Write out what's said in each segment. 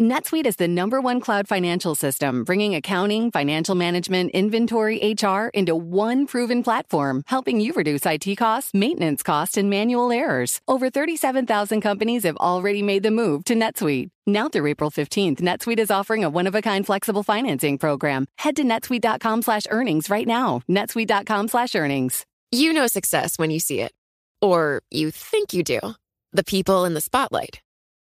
NetSuite is the number one cloud financial system, bringing accounting, financial management, inventory, HR into one proven platform, helping you reduce IT costs, maintenance costs, and manual errors. Over 37,000 companies have already made the move to NetSuite. Now through April 15th, NetSuite is offering a one-of-a-kind flexible financing program. Head to netsuite.com slash earnings right now. netsuite.com slash earnings. You know success when you see it. Or you think you do. The people in the spotlight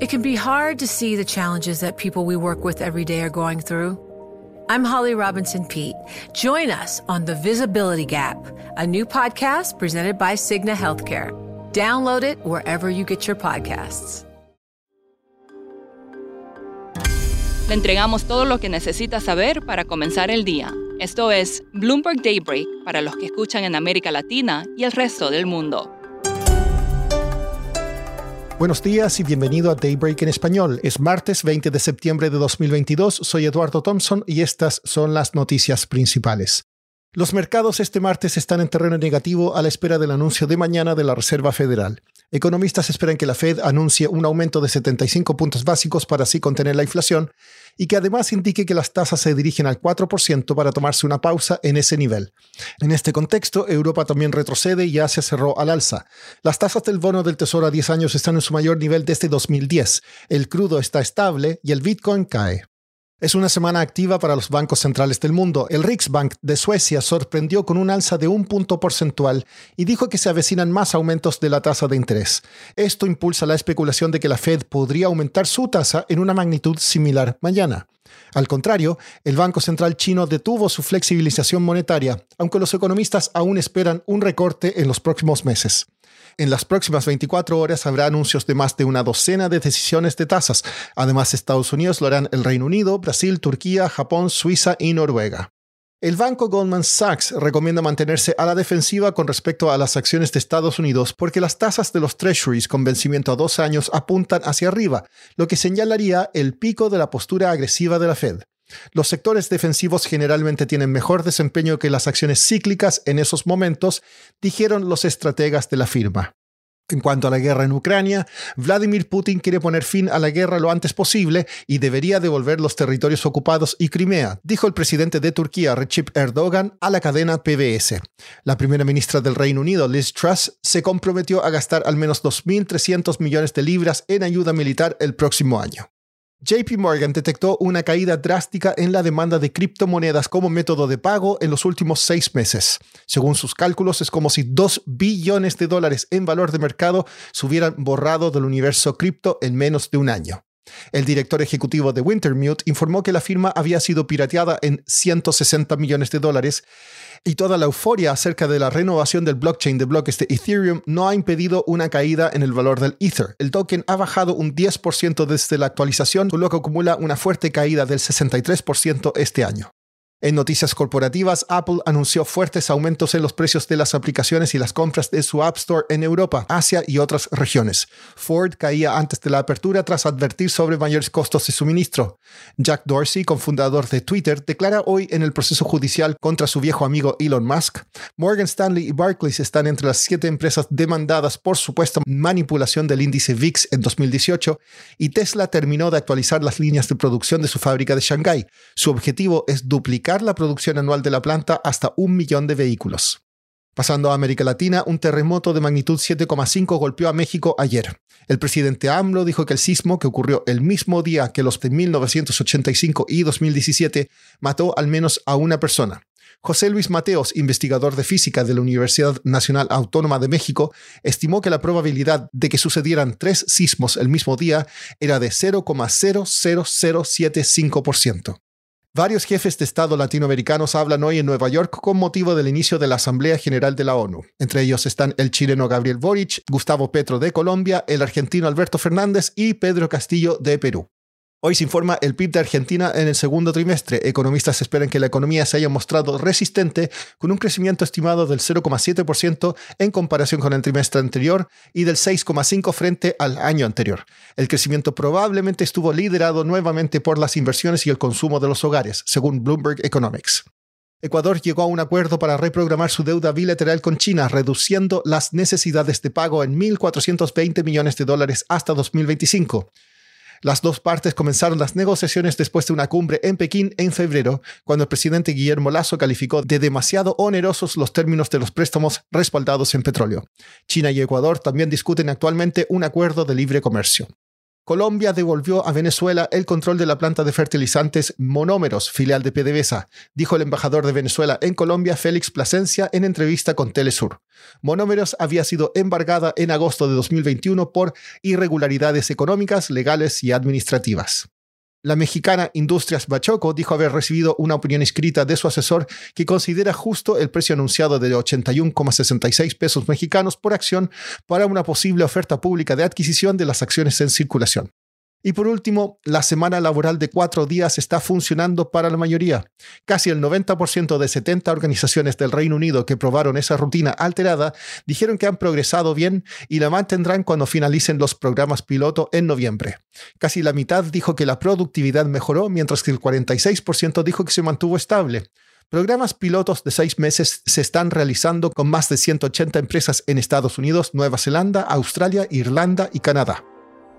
It can be hard to see the challenges that people we work with every day are going through. I'm Holly Robinson Pete. Join us on The Visibility Gap, a new podcast presented by Cigna Healthcare. Download it wherever you get your podcasts. Le entregamos todo lo que necesita saber para comenzar el día. Esto es Bloomberg Daybreak para los que escuchan en América Latina y el resto del mundo. Buenos días y bienvenido a Daybreak en español. Es martes 20 de septiembre de 2022. Soy Eduardo Thompson y estas son las noticias principales. Los mercados este martes están en terreno negativo a la espera del anuncio de mañana de la Reserva Federal. Economistas esperan que la Fed anuncie un aumento de 75 puntos básicos para así contener la inflación y que además indique que las tasas se dirigen al 4% para tomarse una pausa en ese nivel. En este contexto, Europa también retrocede y Asia cerró al alza. Las tasas del bono del Tesoro a 10 años están en su mayor nivel desde 2010. El crudo está estable y el Bitcoin cae. Es una semana activa para los bancos centrales del mundo. El Riksbank de Suecia sorprendió con un alza de un punto porcentual y dijo que se avecinan más aumentos de la tasa de interés. Esto impulsa la especulación de que la Fed podría aumentar su tasa en una magnitud similar mañana. Al contrario, el Banco Central chino detuvo su flexibilización monetaria, aunque los economistas aún esperan un recorte en los próximos meses. En las próximas 24 horas habrá anuncios de más de una docena de decisiones de tasas. Además, Estados Unidos lo harán el Reino Unido, Brasil, Turquía, Japón, Suiza y Noruega. El banco Goldman Sachs recomienda mantenerse a la defensiva con respecto a las acciones de Estados Unidos porque las tasas de los treasuries con vencimiento a dos años apuntan hacia arriba, lo que señalaría el pico de la postura agresiva de la Fed. Los sectores defensivos generalmente tienen mejor desempeño que las acciones cíclicas en esos momentos, dijeron los estrategas de la firma. En cuanto a la guerra en Ucrania, Vladimir Putin quiere poner fin a la guerra lo antes posible y debería devolver los territorios ocupados y Crimea, dijo el presidente de Turquía, Recep Erdogan, a la cadena PBS. La primera ministra del Reino Unido, Liz Truss, se comprometió a gastar al menos 2.300 millones de libras en ayuda militar el próximo año. JP Morgan detectó una caída drástica en la demanda de criptomonedas como método de pago en los últimos seis meses. Según sus cálculos, es como si 2 billones de dólares en valor de mercado se hubieran borrado del universo cripto en menos de un año. El director ejecutivo de Wintermute informó que la firma había sido pirateada en 160 millones de dólares y toda la euforia acerca de la renovación del blockchain de bloques de Ethereum no ha impedido una caída en el valor del Ether. El token ha bajado un 10% desde la actualización, con lo que acumula una fuerte caída del 63% este año. En noticias corporativas, Apple anunció fuertes aumentos en los precios de las aplicaciones y las compras de su App Store en Europa, Asia y otras regiones. Ford caía antes de la apertura tras advertir sobre mayores costos de suministro. Jack Dorsey, cofundador de Twitter, declara hoy en el proceso judicial contra su viejo amigo Elon Musk. Morgan Stanley y Barclays están entre las siete empresas demandadas por supuesta manipulación del índice VIX en 2018 y Tesla terminó de actualizar las líneas de producción de su fábrica de Shanghái. Su objetivo es duplicar la producción anual de la planta hasta un millón de vehículos. Pasando a América Latina, un terremoto de magnitud 7,5 golpeó a México ayer. El presidente AMLO dijo que el sismo, que ocurrió el mismo día que los de 1985 y 2017, mató al menos a una persona. José Luis Mateos, investigador de física de la Universidad Nacional Autónoma de México, estimó que la probabilidad de que sucedieran tres sismos el mismo día era de 0,00075%. Varios jefes de Estado latinoamericanos hablan hoy en Nueva York con motivo del inicio de la Asamblea General de la ONU. Entre ellos están el chileno Gabriel Boric, Gustavo Petro de Colombia, el argentino Alberto Fernández y Pedro Castillo de Perú. Hoy se informa el PIB de Argentina en el segundo trimestre. Economistas esperan que la economía se haya mostrado resistente con un crecimiento estimado del 0,7% en comparación con el trimestre anterior y del 6,5% frente al año anterior. El crecimiento probablemente estuvo liderado nuevamente por las inversiones y el consumo de los hogares, según Bloomberg Economics. Ecuador llegó a un acuerdo para reprogramar su deuda bilateral con China, reduciendo las necesidades de pago en 1.420 millones de dólares hasta 2025. Las dos partes comenzaron las negociaciones después de una cumbre en Pekín en febrero, cuando el presidente Guillermo Lazo calificó de demasiado onerosos los términos de los préstamos respaldados en petróleo. China y Ecuador también discuten actualmente un acuerdo de libre comercio. Colombia devolvió a Venezuela el control de la planta de fertilizantes Monómeros, filial de PDVSA, dijo el embajador de Venezuela en Colombia, Félix Plasencia, en entrevista con Telesur. Monómeros había sido embargada en agosto de 2021 por irregularidades económicas, legales y administrativas. La mexicana Industrias Bachoco dijo haber recibido una opinión escrita de su asesor que considera justo el precio anunciado de 81,66 pesos mexicanos por acción para una posible oferta pública de adquisición de las acciones en circulación. Y por último, la semana laboral de cuatro días está funcionando para la mayoría. Casi el 90% de 70 organizaciones del Reino Unido que probaron esa rutina alterada dijeron que han progresado bien y la mantendrán cuando finalicen los programas piloto en noviembre. Casi la mitad dijo que la productividad mejoró, mientras que el 46% dijo que se mantuvo estable. Programas pilotos de seis meses se están realizando con más de 180 empresas en Estados Unidos, Nueva Zelanda, Australia, Irlanda y Canadá.